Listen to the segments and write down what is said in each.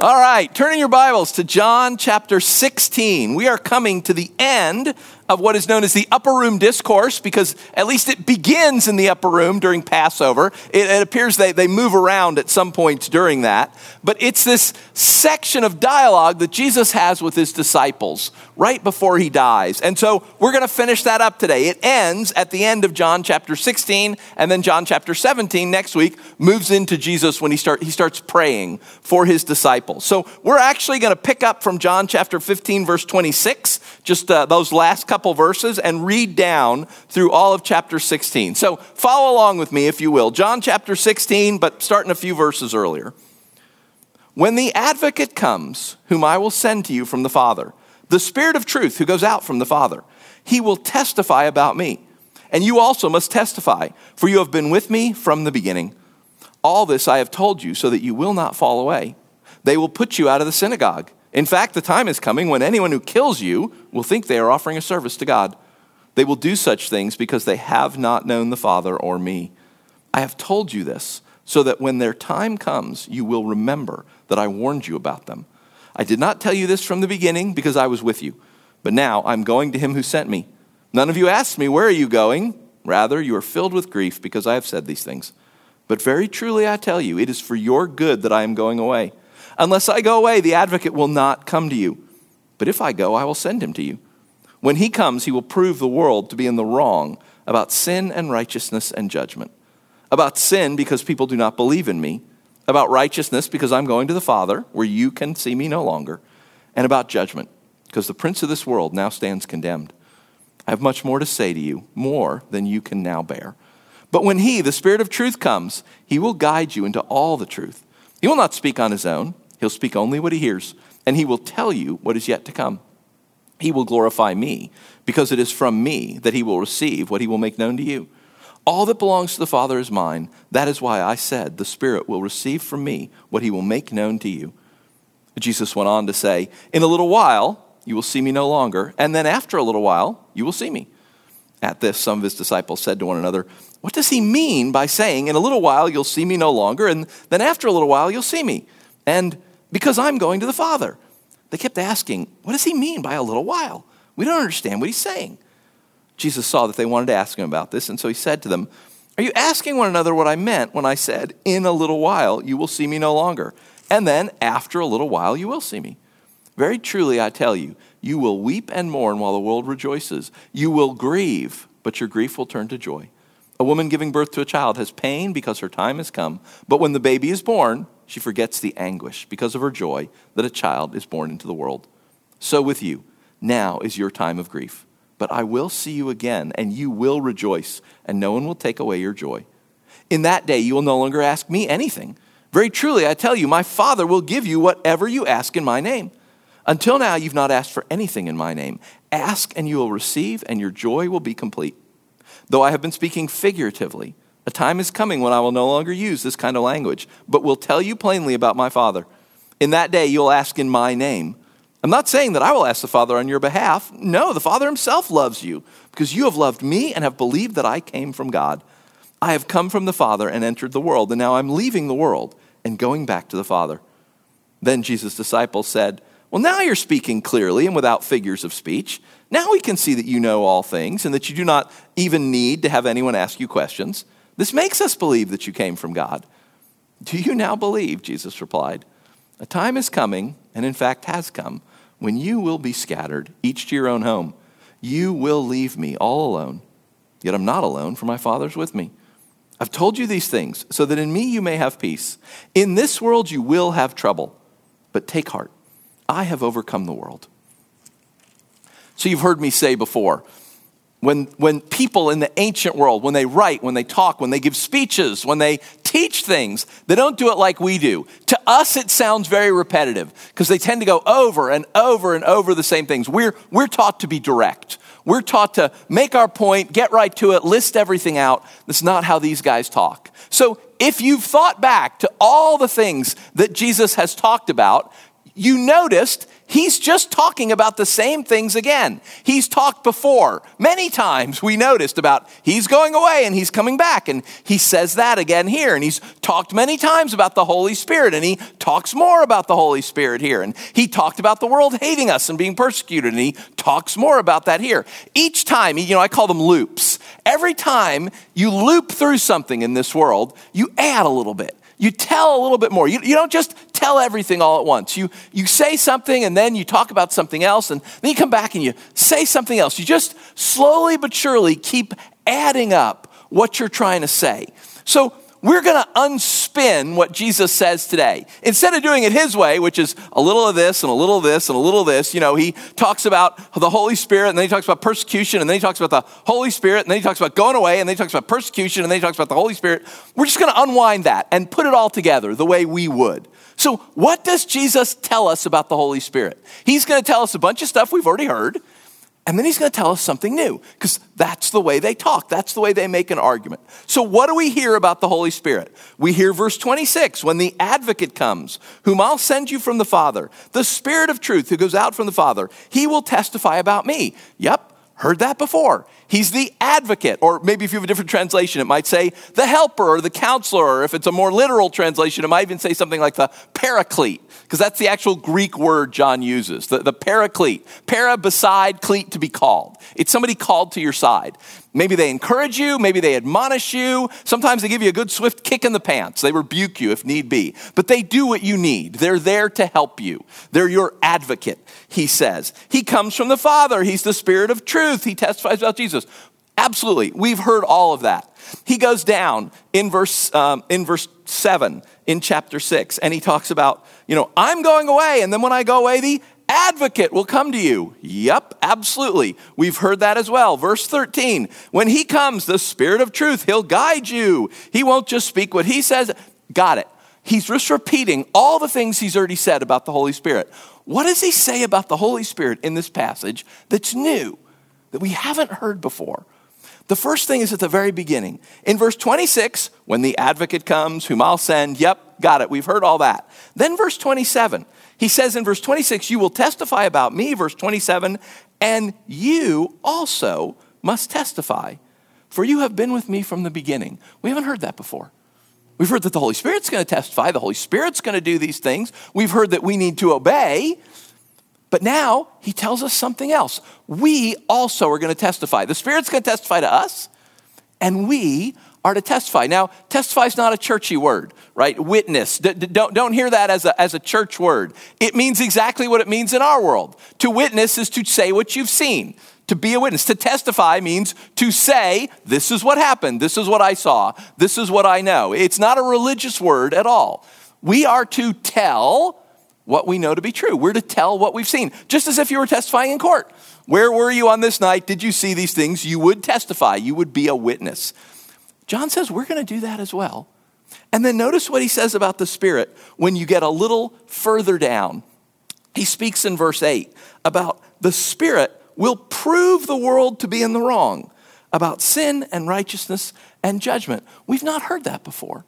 All right, turning your Bibles to John chapter 16. We are coming to the end of what is known as the upper room discourse because at least it begins in the upper room during Passover. It, it, appears they, they move around at some points during that. But it's this section of dialogue that Jesus has with his disciples right before he dies. And so we're going to finish that up today. It ends at the end of John chapter 16, and then John chapter 17 next week moves into Jesus when he, start, he starts praying for his disciples. So we're actually going to pick up from John chapter 15, verse 26, just uh, those last couple couple verses and read down through all of chapter 16. So follow along with me, if you will. John chapter 16, but starting a few verses earlier. When the advocate comes, whom I will send to you from the Father, the Spirit of truth who goes out from the Father, he will testify about me. And you also must testify, for you have been with me from the beginning. All this I have told you so that you will not fall away. They will put you out of the synagogue. In fact, the time is coming when anyone who kills you will think they are offering a service to God. They will do such things because they have not known the Father or me. I have told you this so that when their time comes, you will remember that I warned you about them. I did not tell you this from the beginning because I was with you, but now I'm going to him who sent me. None of you asked me, Where are you going? Rather, you are filled with grief because I have said these things. But very truly I tell you, it is for your good that I am going away. Unless I go away, the advocate will not come to you. But if I go, I will send him to you. When he comes, he will prove the world to be in the wrong about sin and righteousness and judgment. About sin, because people do not believe in me. About righteousness, because I'm going to the Father, where you can see me no longer. And about judgment, because the prince of this world now stands condemned. I have much more to say to you, more than you can now bear. But when he, the Spirit of truth, comes, he will guide you into all the truth. He will not speak on his own He'll speak only what he hears, and he will tell you what is yet to come. He will glorify me, because it is from me that he will receive what he will make known to you. All that belongs to the Father is mine. That is why I said, The Spirit will receive from me what he will make known to you. Jesus went on to say, In a little while, you will see me no longer, and then after a little while, you will see me. At this, some of his disciples said to one another, What does he mean by saying, In a little while, you'll see me no longer, and then after a little while, you'll see me? And because I'm going to the Father. They kept asking, What does he mean by a little while? We don't understand what he's saying. Jesus saw that they wanted to ask him about this, and so he said to them, Are you asking one another what I meant when I said, In a little while you will see me no longer, and then after a little while you will see me? Very truly I tell you, you will weep and mourn while the world rejoices. You will grieve, but your grief will turn to joy. A woman giving birth to a child has pain because her time has come, but when the baby is born, she forgets the anguish because of her joy that a child is born into the world. So with you, now is your time of grief. But I will see you again, and you will rejoice, and no one will take away your joy. In that day, you will no longer ask me anything. Very truly, I tell you, my Father will give you whatever you ask in my name. Until now, you've not asked for anything in my name. Ask, and you will receive, and your joy will be complete. Though I have been speaking figuratively, a time is coming when I will no longer use this kind of language, but will tell you plainly about my Father. In that day, you'll ask in my name. I'm not saying that I will ask the Father on your behalf. No, the Father himself loves you because you have loved me and have believed that I came from God. I have come from the Father and entered the world, and now I'm leaving the world and going back to the Father. Then Jesus' disciples said, Well, now you're speaking clearly and without figures of speech. Now we can see that you know all things and that you do not even need to have anyone ask you questions. This makes us believe that you came from God. Do you now believe? Jesus replied. A time is coming, and in fact has come, when you will be scattered, each to your own home. You will leave me all alone. Yet I'm not alone, for my Father's with me. I've told you these things so that in me you may have peace. In this world you will have trouble, but take heart. I have overcome the world. So you've heard me say before when, when people in the ancient world, when they write, when they talk, when they give speeches, when they teach things, they don't do it like we do. To us, it sounds very repetitive because they tend to go over and over and over the same things. We're, we're taught to be direct. We're taught to make our point, get right to it, list everything out. That's not how these guys talk. So if you've thought back to all the things that Jesus has talked about, you noticed he's just talking about the same things again. He's talked before many times. We noticed about he's going away and he's coming back. And he says that again here. And he's talked many times about the Holy Spirit. And he talks more about the Holy Spirit here. And he talked about the world hating us and being persecuted. And he talks more about that here. Each time, you know, I call them loops. Every time you loop through something in this world, you add a little bit you tell a little bit more. You, you don't just tell everything all at once. You, you say something and then you talk about something else, and then you come back and you say something else. You just slowly but surely keep adding up what you're trying to say. So, we're going to unspin what Jesus says today. Instead of doing it his way, which is a little of this and a little of this and a little of this, you know, he talks about the Holy Spirit and then he talks about persecution and then he talks about the Holy Spirit and then he talks about going away and then he talks about persecution and then he talks about the Holy Spirit. We're just going to unwind that and put it all together the way we would. So, what does Jesus tell us about the Holy Spirit? He's going to tell us a bunch of stuff we've already heard. And then he's going to tell us something new because that's the way they talk. That's the way they make an argument. So, what do we hear about the Holy Spirit? We hear verse 26 when the advocate comes, whom I'll send you from the Father, the Spirit of truth who goes out from the Father, he will testify about me. Yep, heard that before. He's the advocate, or maybe if you have a different translation, it might say the helper or the counselor, or if it's a more literal translation, it might even say something like the paraclete because that's the actual Greek word John uses, the, the paraclete. Para beside, cleat to be called. It's somebody called to your side. Maybe they encourage you, maybe they admonish you. Sometimes they give you a good swift kick in the pants. They rebuke you if need be. But they do what you need. They're there to help you. They're your advocate, he says. He comes from the Father. He's the Spirit of truth. He testifies about Jesus. Absolutely. We've heard all of that. He goes down in verse, um, in verse 7 in chapter 6, and he talks about you know, I'm going away, and then when I go away, the advocate will come to you. Yep, absolutely. We've heard that as well. Verse 13 When he comes, the Spirit of truth, he'll guide you. He won't just speak what he says. Got it. He's just repeating all the things he's already said about the Holy Spirit. What does he say about the Holy Spirit in this passage that's new, that we haven't heard before? The first thing is at the very beginning. In verse 26, when the advocate comes, whom I'll send, yep, got it. We've heard all that. Then, verse 27, he says in verse 26, You will testify about me, verse 27, and you also must testify, for you have been with me from the beginning. We haven't heard that before. We've heard that the Holy Spirit's going to testify, the Holy Spirit's going to do these things. We've heard that we need to obey. But now he tells us something else. We also are going to testify. The Spirit's going to testify to us, and we are to testify. Now, testify is not a churchy word, right? Witness. D- don't, don't hear that as a, as a church word. It means exactly what it means in our world. To witness is to say what you've seen. To be a witness. To testify means to say, this is what happened, this is what I saw, this is what I know. It's not a religious word at all. We are to tell what we know to be true. We're to tell what we've seen, just as if you were testifying in court. Where were you on this night? Did you see these things? You would testify, you would be a witness. John says we're going to do that as well. And then notice what he says about the Spirit when you get a little further down. He speaks in verse 8 about the Spirit will prove the world to be in the wrong, about sin and righteousness and judgment. We've not heard that before.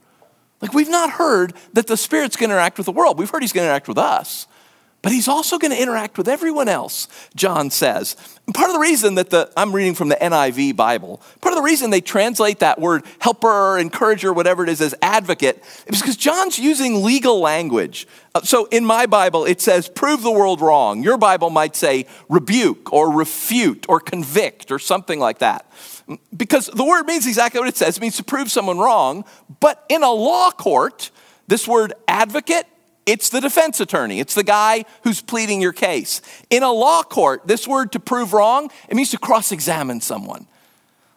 Like, we've not heard that the Spirit's going to interact with the world. We've heard he's going to interact with us. But he's also going to interact with everyone else, John says. And part of the reason that the, I'm reading from the NIV Bible, part of the reason they translate that word helper, encourager, whatever it is, as advocate, is because John's using legal language. Uh, so in my Bible, it says prove the world wrong. Your Bible might say rebuke or refute or convict or something like that. Because the word means exactly what it says. It means to prove someone wrong. But in a law court, this word advocate it's the defense attorney. It's the guy who's pleading your case. In a law court, this word to prove wrong, it means to cross examine someone.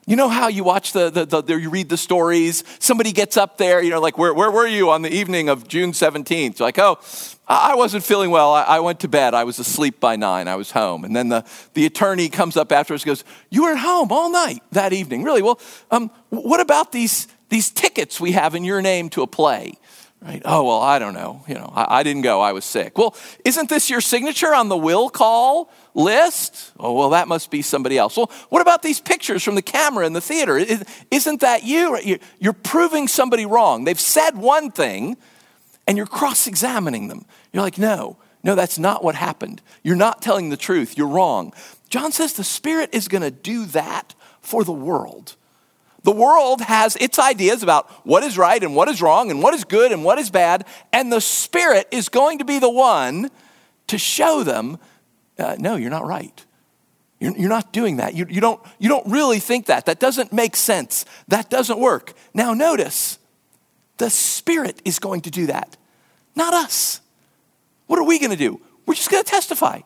You know how you watch the, the, the, you read the stories, somebody gets up there, you know, like, where, where were you on the evening of June 17th? You're like, oh, I wasn't feeling well. I, I, went to bed. I was asleep by nine. I was home. And then the, the attorney comes up afterwards and goes, you were at home all night that evening. Really? Well, um, what about these, these tickets we have in your name to a play? Right? Oh, well, I don't know. You know, I, I, didn't go. I was sick. Well, isn't this your signature on the will call list? Oh, well, that must be somebody else. Well, what about these pictures from the camera in the theater? Isn't that you? You're proving somebody wrong. They've said one thing and you're cross examining them. You're like, no, No, that's not what happened. You're not telling the truth. You're wrong. John says the Spirit is going to do that for the world. The world has its ideas about what is right and what is wrong and what is good and what is bad, and the Spirit is going to be the one to show them uh, no, you're not right. You're, you're not doing that. You, you, don't, you don't really think that. That doesn't make sense. That doesn't work. Now, notice the Spirit is going to do that, not us. What are we going to do? We're just going to testify.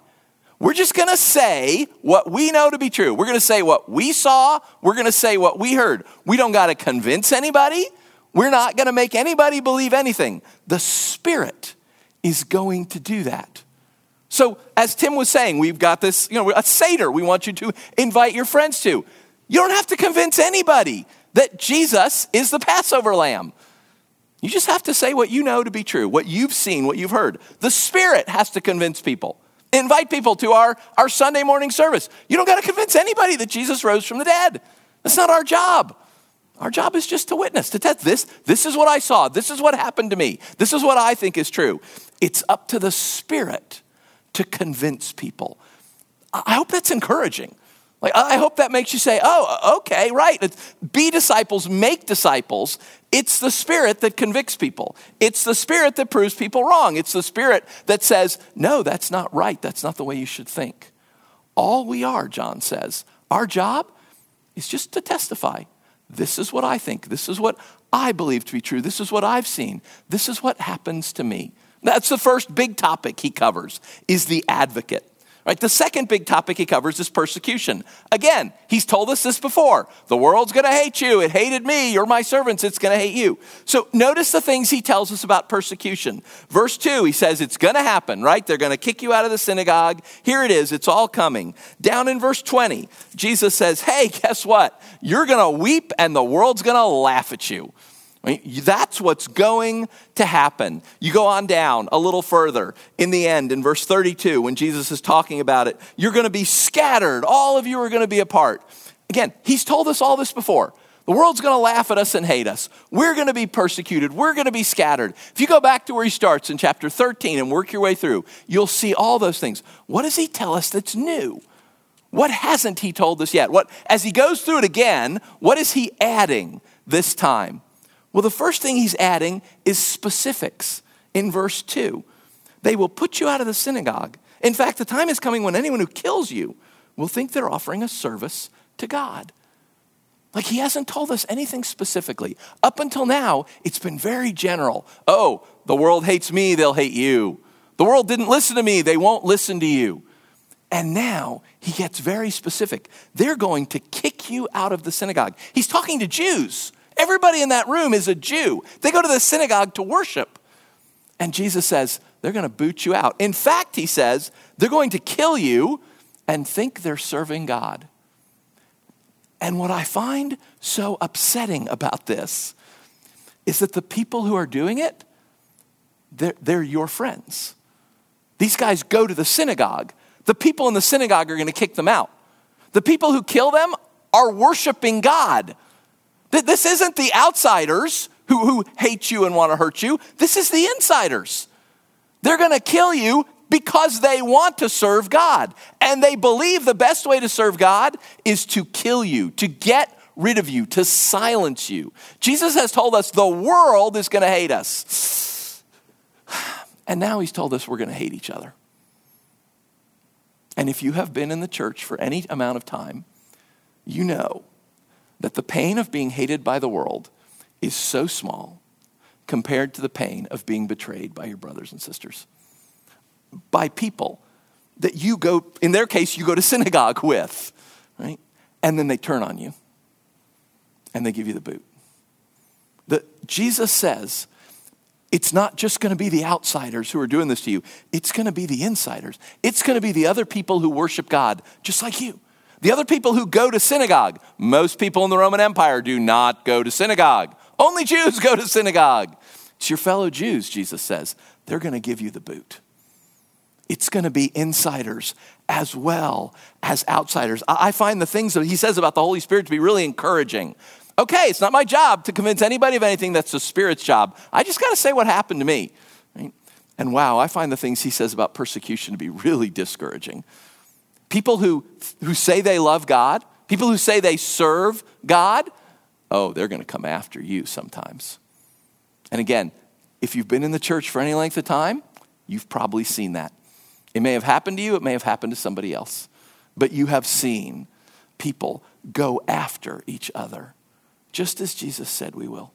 We're just going to say what we know to be true. We're going to say what we saw. We're going to say what we heard. We don't got to convince anybody. We're not going to make anybody believe anything. The Spirit is going to do that. So, as Tim was saying, we've got this, you know, a Seder we want you to invite your friends to. You don't have to convince anybody that Jesus is the Passover lamb. You just have to say what you know to be true, what you've seen, what you've heard. The Spirit has to convince people. Invite people to our, our Sunday morning service. You don't got to convince anybody that Jesus rose from the dead. That's not our job. Our job is just to witness, to test this. This is what I saw. This is what happened to me. This is what I think is true. It's up to the Spirit to convince people. I hope that's encouraging. Like, I hope that makes you say, oh, okay, right. It's be disciples, make disciples. It's the Spirit that convicts people. It's the Spirit that proves people wrong. It's the Spirit that says, no, that's not right. That's not the way you should think. All we are, John says, our job is just to testify. This is what I think. This is what I believe to be true. This is what I've seen. This is what happens to me. That's the first big topic he covers is the advocate. Right? The second big topic he covers is persecution. Again, he's told us this before. The world's going to hate you. It hated me. You're my servants. It's going to hate you. So notice the things he tells us about persecution. Verse 2, he says it's going to happen, right? They're going to kick you out of the synagogue. Here it is. It's all coming. Down in verse 20, Jesus says, "Hey, guess what? You're going to weep and the world's going to laugh at you." That's what's going to happen. You go on down a little further in the end, in verse 32, when Jesus is talking about it, you're going to be scattered. All of you are going to be apart. Again, he's told us all this before. The world's going to laugh at us and hate us. We're going to be persecuted. We're going to be scattered. If you go back to where he starts in chapter 13 and work your way through, you'll see all those things. What does he tell us that's new? What hasn't he told us yet? What as he goes through it again, what is he adding this time? Well, the first thing he's adding is specifics in verse 2. They will put you out of the synagogue. In fact, the time is coming when anyone who kills you will think they're offering a service to God. Like he hasn't told us anything specifically. Up until now, it's been very general. Oh, the world hates me, they'll hate you. The world didn't listen to me, they won't listen to you. And now he gets very specific. They're going to kick you out of the synagogue. He's talking to Jews. Everybody in that room is a Jew. They go to the synagogue to worship. And Jesus says, they're going to boot you out. In fact, he says, they're going to kill you and think they're serving God. And what I find so upsetting about this is that the people who are doing it, they're, they're your friends. These guys go to the synagogue. The people in the synagogue are going to kick them out. The people who kill them are worshiping God. This isn't the outsiders who, who hate you and want to hurt you. This is the insiders. They're going to kill you because they want to serve God. And they believe the best way to serve God is to kill you, to get rid of you, to silence you. Jesus has told us the world is going to hate us. And now he's told us we're going to hate each other. And if you have been in the church for any amount of time, you know that the pain of being hated by the world is so small compared to the pain of being betrayed by your brothers and sisters, by people that you go, in their case, you go to synagogue with, right? And then they turn on you and they give you the boot. The, Jesus says, it's not just going to be the outsiders who are doing this to you. It's going to be the insiders. It's going to be the other people who worship God just like you. The other people who go to synagogue, most people in the Roman Empire do not go to synagogue. Only Jews go to synagogue. It's your fellow Jews, Jesus says. They're going to give you the boot. It's going to be insiders as well as outsiders. I find the things that he says about the Holy Spirit to be really encouraging. Okay, it's not my job to convince anybody of anything that's the Spirit's job. I just got to say what happened to me. And wow, I find the things he says about persecution to be really discouraging. People who, who say they love God, people who say they serve God, oh, they're going to come after you sometimes. And again, if you've been in the church for any length of time, you've probably seen that. It may have happened to you, it may have happened to somebody else, but you have seen people go after each other, just as Jesus said we will.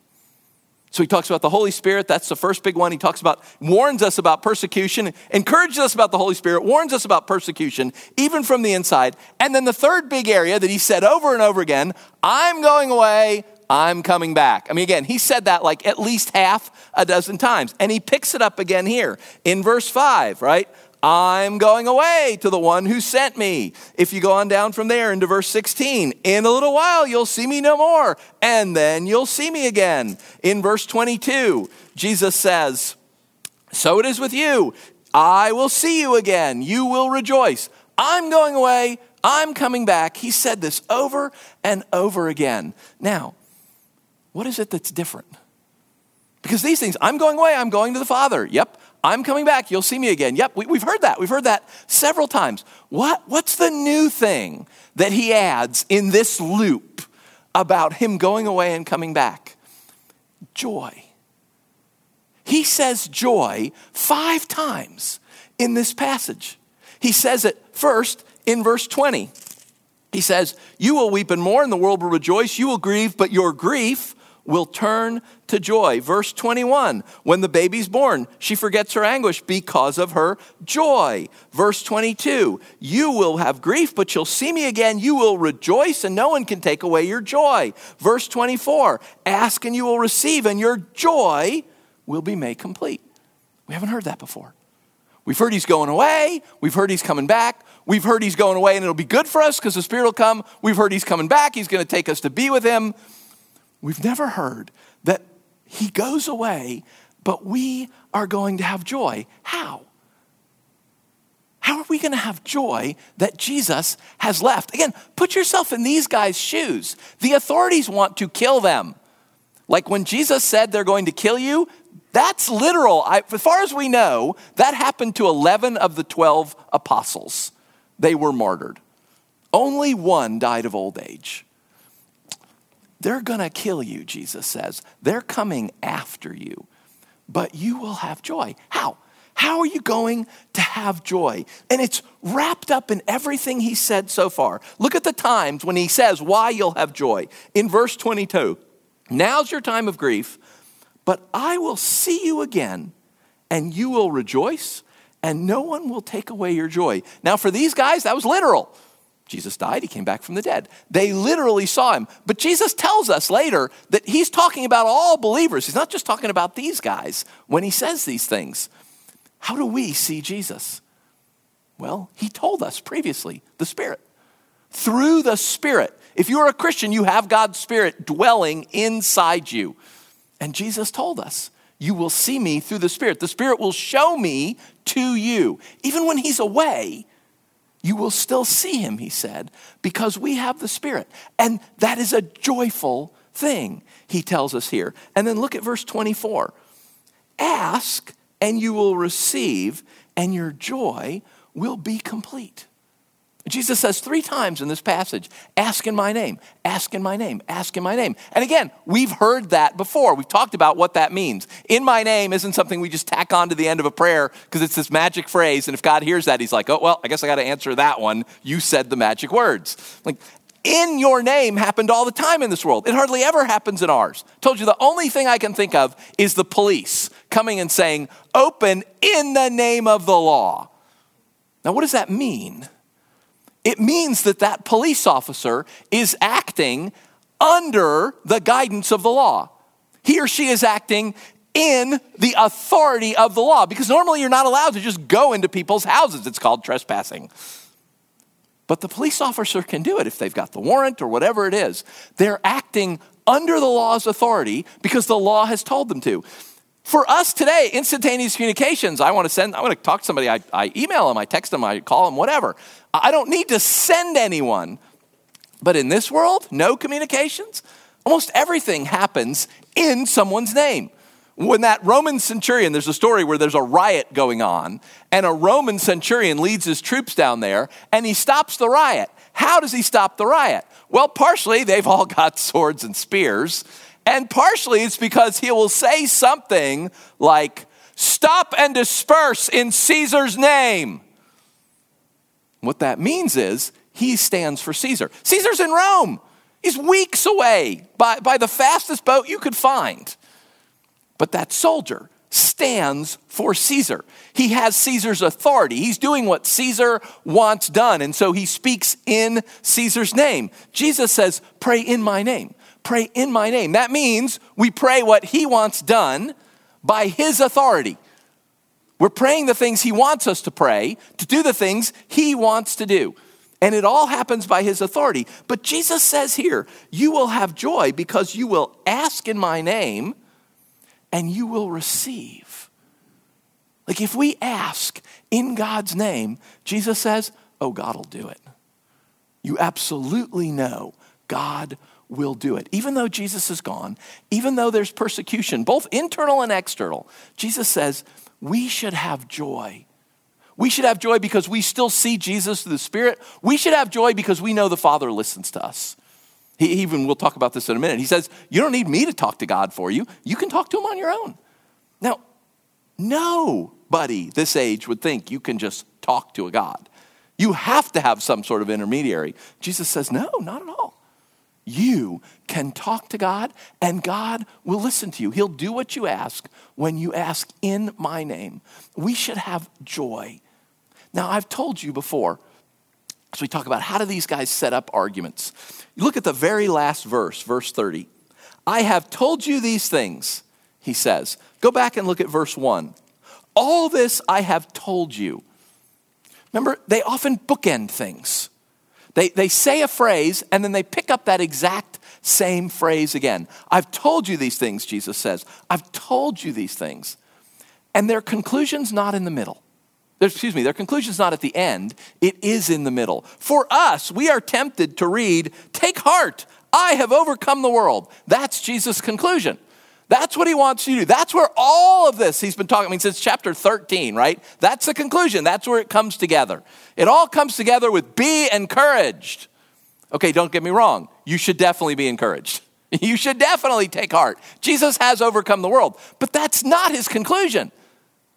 So he talks about the Holy Spirit. That's the first big one. He talks about, warns us about persecution, encourages us about the Holy Spirit, warns us about persecution, even from the inside. And then the third big area that he said over and over again I'm going away, I'm coming back. I mean, again, he said that like at least half a dozen times. And he picks it up again here in verse 5, right? I'm going away to the one who sent me. If you go on down from there into verse 16, in a little while you'll see me no more, and then you'll see me again. In verse 22, Jesus says, So it is with you. I will see you again. You will rejoice. I'm going away. I'm coming back. He said this over and over again. Now, what is it that's different? Because these things, I'm going away, I'm going to the Father. Yep, I'm coming back. You'll see me again. Yep, we, have heard that. We've heard that several times. What, what's the new thing that he adds in this loop about him going away and coming back? Joy. He says joy five times in this passage. He says it first in verse 20. He says, You will weep and mourn, the world will rejoice. You will grieve, but your grief will turn to joy. Verse 21 When the baby's born, she forgets her anguish because of her joy. Verse 22 You will have grief, but you'll see me again. You will rejoice, and no one can take away your joy. Verse 24 Ask and you will receive, and your joy will be made complete. We haven't heard that before. We've heard he's going away. We've heard he's coming back. We've heard he's going away and it'll be good for us because the Spirit will come. We've heard he's coming back. He's going to take us to be with him. We've never heard that he goes away, but we are going to have joy. How? How are we going to have joy that Jesus has left? Again, put yourself in these guys' shoes. The authorities want to kill them. Like when Jesus said they're going to kill you, that's literal. I, as far as we know, that happened to 11 of the 12 apostles. They were martyred. Only one died of old age. They're going to kill you, Jesus says. They're coming after you, but you will have joy. How? How are you going to have joy? And it's wrapped up in everything he said so far. Look at the times when he says why you'll have joy. In verse 22, now's your time of grief, but I will see you again, and you will rejoice, and no one will take away your joy. Now, for these guys, that was literal. Jesus died, he came back from the dead. They literally saw him. But Jesus tells us later that he's talking about all believers. He's not just talking about these guys when he says these things. How do we see Jesus? Well, he told us previously the Spirit. Through the Spirit. If you are a Christian, you have God's Spirit dwelling inside you. And Jesus told us, You will see me through the Spirit. The Spirit will show me to you. Even when he's away, you will still see him, he said, because we have the Spirit. And that is a joyful thing, he tells us here. And then look at verse 24 Ask, and you will receive, and your joy will be complete. Jesus says three times in this passage, ask in my name, ask in my name, ask in my name. And again, we've heard that before. We've talked about what that means. In my name isn't something we just tack on to the end of a prayer because it's this magic phrase. And if God hears that, he's like, oh, well, I guess I got to answer that one. You said the magic words. Like, in your name happened all the time in this world. It hardly ever happens in ours. Told you the only thing I can think of is the police coming and saying, open in the name of the law. Now, what does that mean? It means that that police officer is acting under the guidance of the law. He or she is acting in the authority of the law because normally you're not allowed to just go into people's houses. It's called trespassing. But the police officer can do it if they've got the warrant or whatever it is. They're acting under the law's authority because the law has told them to. For us today, instantaneous communications, I want to send, I want to talk to somebody, I, I email them, I text them, I call them, whatever. I don't need to send anyone. But in this world, no communications. Almost everything happens in someone's name. When that Roman centurion, there's a story where there's a riot going on, and a Roman centurion leads his troops down there, and he stops the riot. How does he stop the riot? Well, partially they've all got swords and spears, and partially it's because he will say something like, Stop and disperse in Caesar's name. What that means is he stands for Caesar. Caesar's in Rome. He's weeks away by, by the fastest boat you could find. But that soldier stands for Caesar. He has Caesar's authority. He's doing what Caesar wants done. And so he speaks in Caesar's name. Jesus says, Pray in my name. Pray in my name. That means we pray what he wants done by his authority. We're praying the things he wants us to pray, to do the things he wants to do. And it all happens by his authority. But Jesus says here, you will have joy because you will ask in my name and you will receive. Like if we ask in God's name, Jesus says, oh, God will do it. You absolutely know God will do it. Even though Jesus is gone, even though there's persecution, both internal and external, Jesus says, we should have joy we should have joy because we still see Jesus through the Spirit. We should have joy because we know the Father listens to us. He even, we'll talk about this in a minute. He says, You don't need me to talk to God for you. You can talk to Him on your own. Now, nobody this age would think you can just talk to a God. You have to have some sort of intermediary. Jesus says, No, not at all. You can talk to God, and God will listen to you. He'll do what you ask when you ask in my name. We should have joy. Now, I've told you before, as we talk about how do these guys set up arguments. You look at the very last verse, verse 30. I have told you these things, he says. Go back and look at verse 1. All this I have told you. Remember, they often bookend things. They, they say a phrase and then they pick up that exact same phrase again. I've told you these things, Jesus says. I've told you these things. And their conclusion's not in the middle. excuse me, their conclusion's not at the end, it is in the middle. For us, we are tempted to read, Take heart, I have overcome the world. That's Jesus' conclusion. That's what he wants you to do. That's where all of this he's been talking, I mean, since chapter 13, right? That's the conclusion. That's where it comes together. It all comes together with be encouraged. Okay, don't get me wrong. You should definitely be encouraged. You should definitely take heart. Jesus has overcome the world, but that's not his conclusion.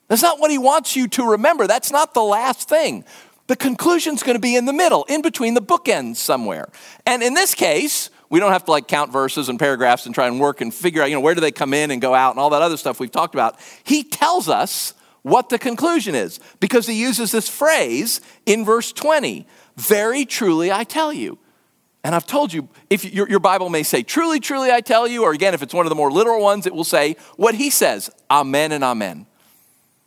That's not what he wants you to remember. That's not the last thing. The conclusion's going to be in the middle, in between the bookends somewhere. And in this case, we don't have to like count verses and paragraphs and try and work and figure out, you know, where do they come in and go out and all that other stuff we've talked about. He tells us what the conclusion is because he uses this phrase in verse 20 Very truly, I tell you. And I've told you, if your, your Bible may say, truly, truly, I tell you, or again, if it's one of the more literal ones, it will say what he says, amen and amen.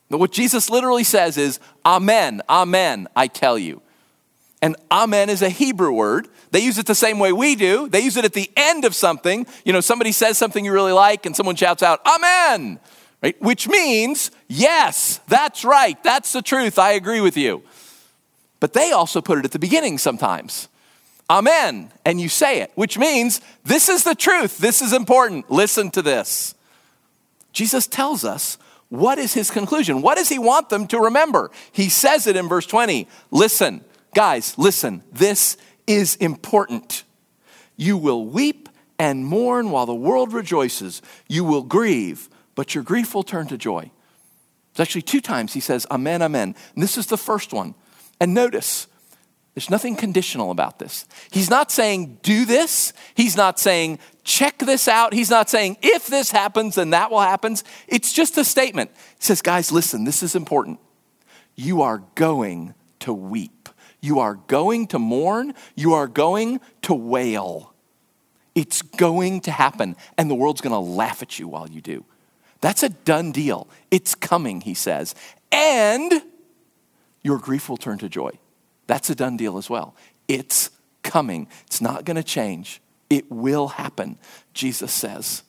But what Jesus literally says is, amen, amen, I tell you. And amen is a Hebrew word. They use it the same way we do. They use it at the end of something. You know, somebody says something you really like and someone shouts out, Amen, right? Which means, yes, that's right. That's the truth. I agree with you. But they also put it at the beginning sometimes. Amen. And you say it, which means this is the truth. This is important. Listen to this. Jesus tells us what is his conclusion? What does he want them to remember? He says it in verse 20. Listen, Guys, listen, this is important. You will weep and mourn while the world rejoices. You will grieve, but your grief will turn to joy. It's actually two times he says, Amen, Amen. And this is the first one. And notice, there's nothing conditional about this. He's not saying, do this. He's not saying, check this out. He's not saying, if this happens, then that will happen. It's just a statement. He says, guys, listen, this is important. You are going to weep. You are going to mourn, you are going to wail. It's going to happen, and the world's going to laugh at you while you do. That's a done deal. It's coming, he says. And your grief will turn to joy. That's a done deal as well. It's coming. It's not going to change. It will happen, Jesus says.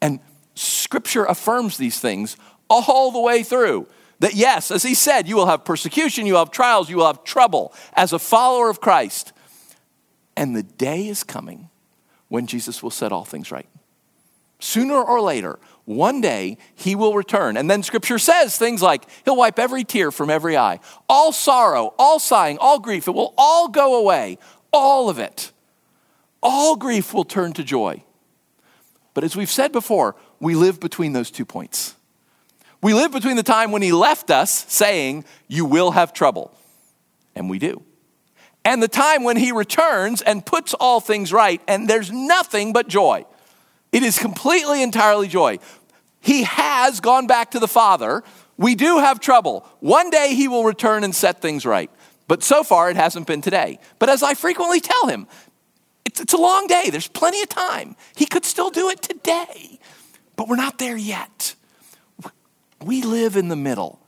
And scripture affirms these things all the way through. That yes, as he said, you will have persecution, you will have trials, you will have trouble as a follower of Christ. And the day is coming when Jesus will set all things right. Sooner or later, one day he will return. And then scripture says things like, He'll wipe every tear from every eye, all sorrow, all sighing, all grief. It will all go away, all of it. All grief will turn to joy. But as we've said before, we live between those two points. We live between the time when he left us saying, You will have trouble. And we do. And the time when he returns and puts all things right, and there's nothing but joy. It is completely, entirely joy. He has gone back to the Father. We do have trouble. One day he will return and set things right. But so far, it hasn't been today. But as I frequently tell him, it's, it's a long day. There's plenty of time. He could still do it today. But we're not there yet. We live in the middle.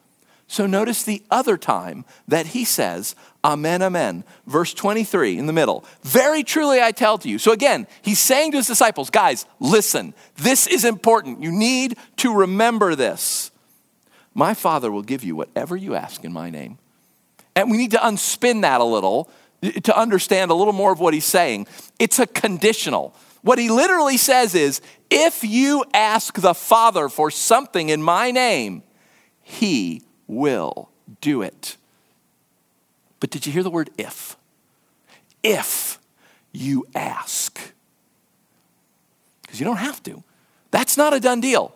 So notice the other time that he says, Amen, Amen. Verse 23 in the middle. Very truly I tell to you. So again, he's saying to his disciples, guys, listen, this is important. You need to remember this. My Father will give you whatever you ask in my name. And we need to unspin that a little to understand a little more of what he's saying. It's a conditional. What he literally says is, if you ask the Father for something in my name, he will do it. But did you hear the word if? If you ask. Because you don't have to. That's not a done deal.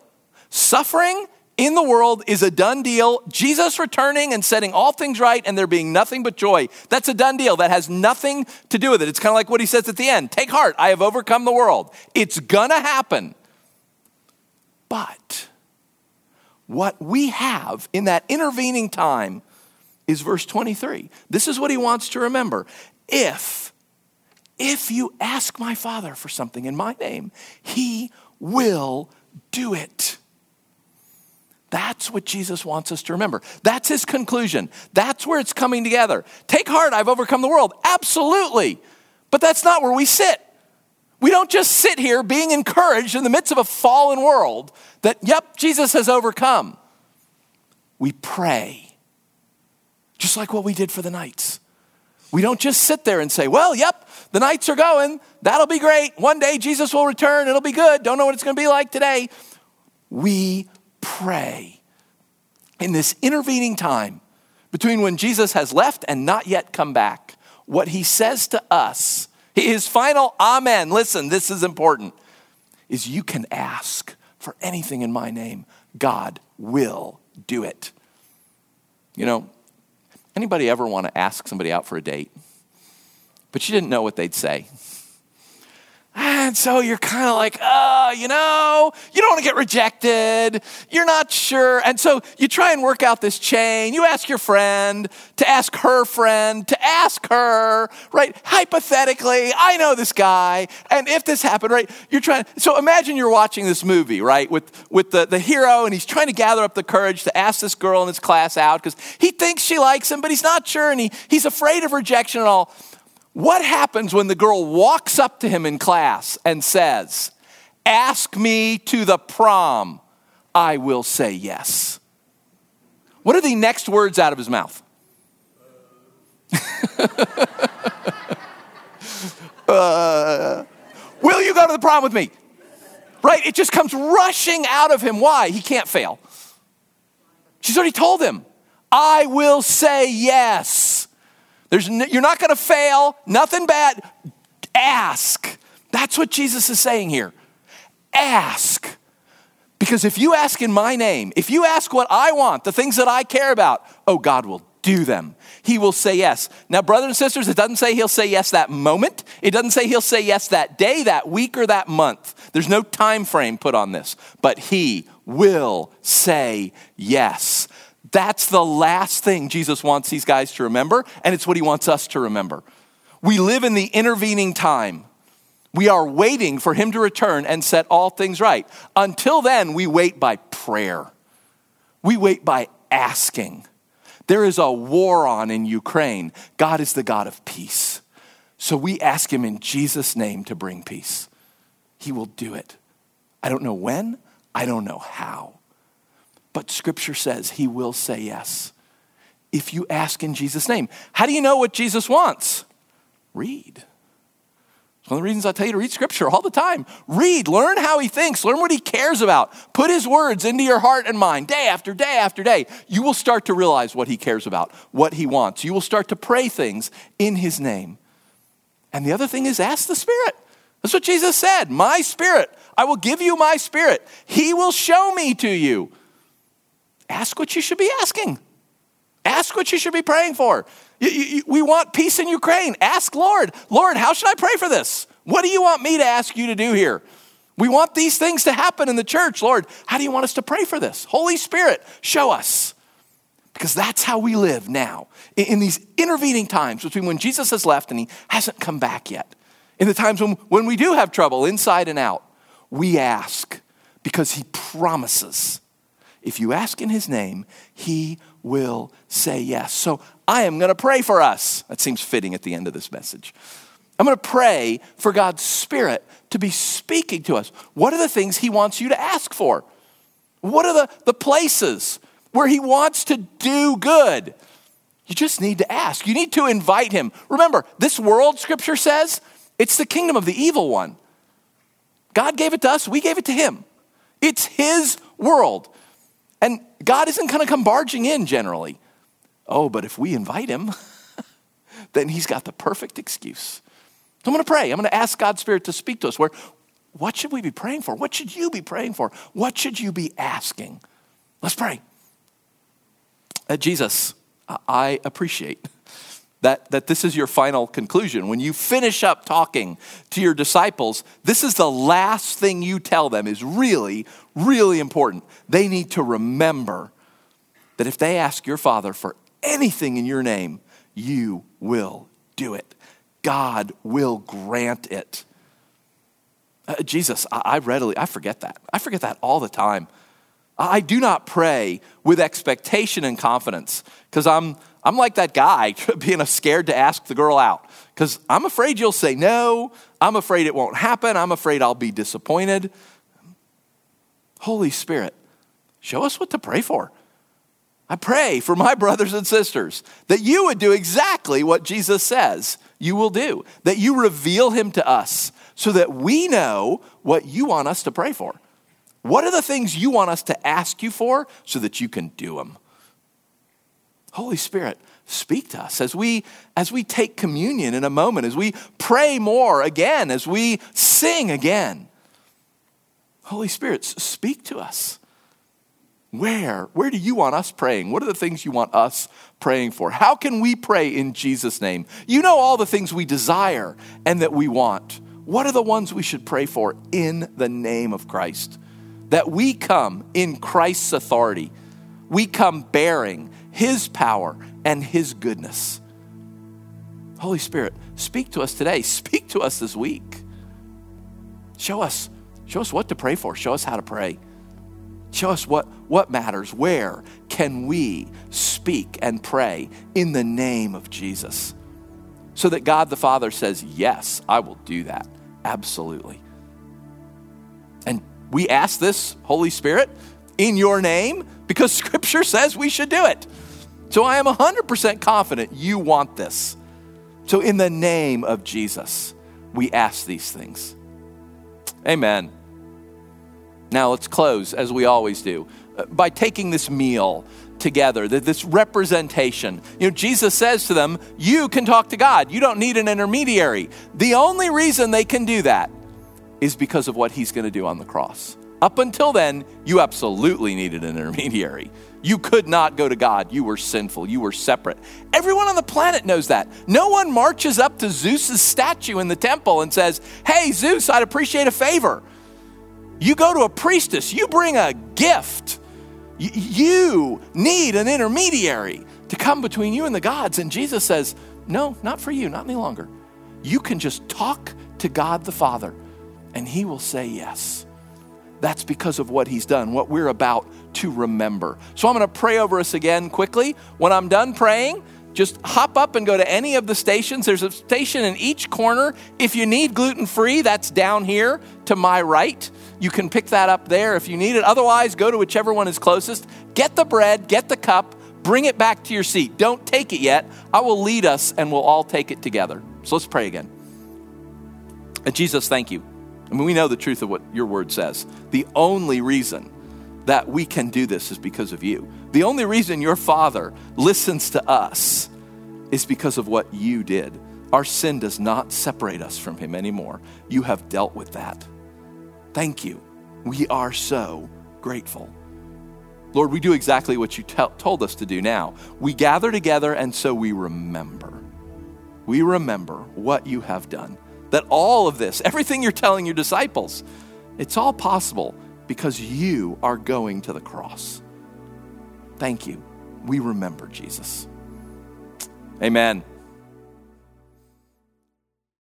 Suffering in the world is a done deal. Jesus returning and setting all things right and there being nothing but joy. That's a done deal. That has nothing to do with it. It's kind of like what he says at the end Take heart, I have overcome the world. It's gonna happen. But what we have in that intervening time is verse 23. This is what he wants to remember. If, if you ask my Father for something in my name, he will do it. That's what Jesus wants us to remember. That's his conclusion. That's where it's coming together. Take heart, I've overcome the world. Absolutely. But that's not where we sit. We don't just sit here being encouraged in the midst of a fallen world that, yep, Jesus has overcome. We pray, just like what we did for the knights. We don't just sit there and say, well, yep, the knights are going. That'll be great. One day Jesus will return. It'll be good. Don't know what it's going to be like today. We pray in this intervening time between when Jesus has left and not yet come back. What he says to us his final amen, listen, this is important, is you can ask for anything in my name. God will do it. You know, anybody ever want to ask somebody out for a date, but you didn't know what they'd say? And so you're kind of like, oh, you know, you don't want to get rejected. You're not sure. And so you try and work out this chain. You ask your friend to ask her friend to ask her, right? Hypothetically, I know this guy. And if this happened, right, you're trying. So imagine you're watching this movie, right, with, with the, the hero, and he's trying to gather up the courage to ask this girl in his class out because he thinks she likes him, but he's not sure. And he, he's afraid of rejection and all. What happens when the girl walks up to him in class and says, Ask me to the prom, I will say yes? What are the next words out of his mouth? uh, will you go to the prom with me? Right? It just comes rushing out of him. Why? He can't fail. She's already told him, I will say yes. There's no, you're not going to fail, nothing bad. Ask. That's what Jesus is saying here. Ask. Because if you ask in my name, if you ask what I want, the things that I care about, oh, God will do them. He will say yes. Now, brothers and sisters, it doesn't say he'll say yes that moment. It doesn't say he'll say yes that day, that week, or that month. There's no time frame put on this, but he will say yes. That's the last thing Jesus wants these guys to remember, and it's what he wants us to remember. We live in the intervening time. We are waiting for him to return and set all things right. Until then, we wait by prayer. We wait by asking. There is a war on in Ukraine. God is the God of peace. So we ask him in Jesus' name to bring peace. He will do it. I don't know when, I don't know how. But scripture says he will say yes if you ask in Jesus' name. How do you know what Jesus wants? Read. It's one of the reasons I tell you to read scripture all the time. Read, learn how he thinks, learn what he cares about. Put his words into your heart and mind day after day after day. You will start to realize what he cares about, what he wants. You will start to pray things in his name. And the other thing is ask the Spirit. That's what Jesus said. My Spirit, I will give you my Spirit. He will show me to you. Ask what you should be asking. Ask what you should be praying for. We want peace in Ukraine. Ask Lord, Lord, how should I pray for this? What do you want me to ask you to do here? We want these things to happen in the church. Lord, how do you want us to pray for this? Holy Spirit, show us. Because that's how we live now. In these intervening times between when Jesus has left and he hasn't come back yet, in the times when, when we do have trouble inside and out, we ask because he promises. If you ask in his name, he will say yes. So I am going to pray for us. That seems fitting at the end of this message. I'm going to pray for God's Spirit to be speaking to us. What are the things He wants you to ask for? What are the, the places where He wants to do good? You just need to ask. You need to invite Him. Remember, this world, Scripture says, it's the kingdom of the evil one. God gave it to us, we gave it to Him. It's His world. And God isn't going to come barging in generally. Oh, but if we invite him, then he's got the perfect excuse. So I'm going to pray. I'm going to ask God's Spirit to speak to us. Where, what should we be praying for? What should you be praying for? What should you be asking? Let's pray. Uh, Jesus, I appreciate that, that this is your final conclusion. When you finish up talking to your disciples, this is the last thing you tell them is really, really important. They need to remember that if they ask your Father for anything in your name, you will do it. God will grant it. Uh, Jesus, I, I readily, I forget that. I forget that all the time. I do not pray with expectation and confidence because I'm, I'm like that guy being scared to ask the girl out because I'm afraid you'll say no. I'm afraid it won't happen. I'm afraid I'll be disappointed. Holy Spirit, show us what to pray for. I pray for my brothers and sisters that you would do exactly what Jesus says you will do, that you reveal him to us so that we know what you want us to pray for. What are the things you want us to ask you for so that you can do them? Holy Spirit, speak to us as we as we take communion in a moment, as we pray more again, as we sing again. Holy Spirit, speak to us. Where? Where do you want us praying? What are the things you want us praying for? How can we pray in Jesus' name? You know all the things we desire and that we want. What are the ones we should pray for in the name of Christ? That we come in Christ's authority. We come bearing his power and his goodness. Holy Spirit, speak to us today. Speak to us this week. Show us, show us what to pray for. Show us how to pray. Show us what, what matters. Where can we speak and pray in the name of Jesus? So that God the Father says, Yes, I will do that. Absolutely. And we ask this, Holy Spirit, in your name because Scripture says we should do it. So I am 100% confident you want this. So, in the name of Jesus, we ask these things. Amen. Now let's close, as we always do, uh, by taking this meal together, this representation. You know, Jesus says to them, You can talk to God. You don't need an intermediary. The only reason they can do that is because of what he's going to do on the cross. Up until then, you absolutely needed an intermediary. You could not go to God. You were sinful. You were separate. Everyone on the planet knows that. No one marches up to Zeus's statue in the temple and says, Hey, Zeus, I'd appreciate a favor. You go to a priestess, you bring a gift. You need an intermediary to come between you and the gods. And Jesus says, No, not for you, not any longer. You can just talk to God the Father, and He will say yes. That's because of what He's done, what we're about to remember. So I'm going to pray over us again quickly. When I'm done praying, just hop up and go to any of the stations. There's a station in each corner. If you need gluten free, that's down here to my right. You can pick that up there if you need it. Otherwise, go to whichever one is closest. Get the bread, get the cup, bring it back to your seat. Don't take it yet. I will lead us and we'll all take it together. So let's pray again. And Jesus, thank you. I mean, we know the truth of what your word says. The only reason that we can do this is because of you. The only reason your Father listens to us is because of what you did. Our sin does not separate us from Him anymore. You have dealt with that. Thank you. We are so grateful. Lord, we do exactly what you te- told us to do now. We gather together, and so we remember. We remember what you have done. That all of this, everything you're telling your disciples, it's all possible because you are going to the cross. Thank you. We remember Jesus. Amen.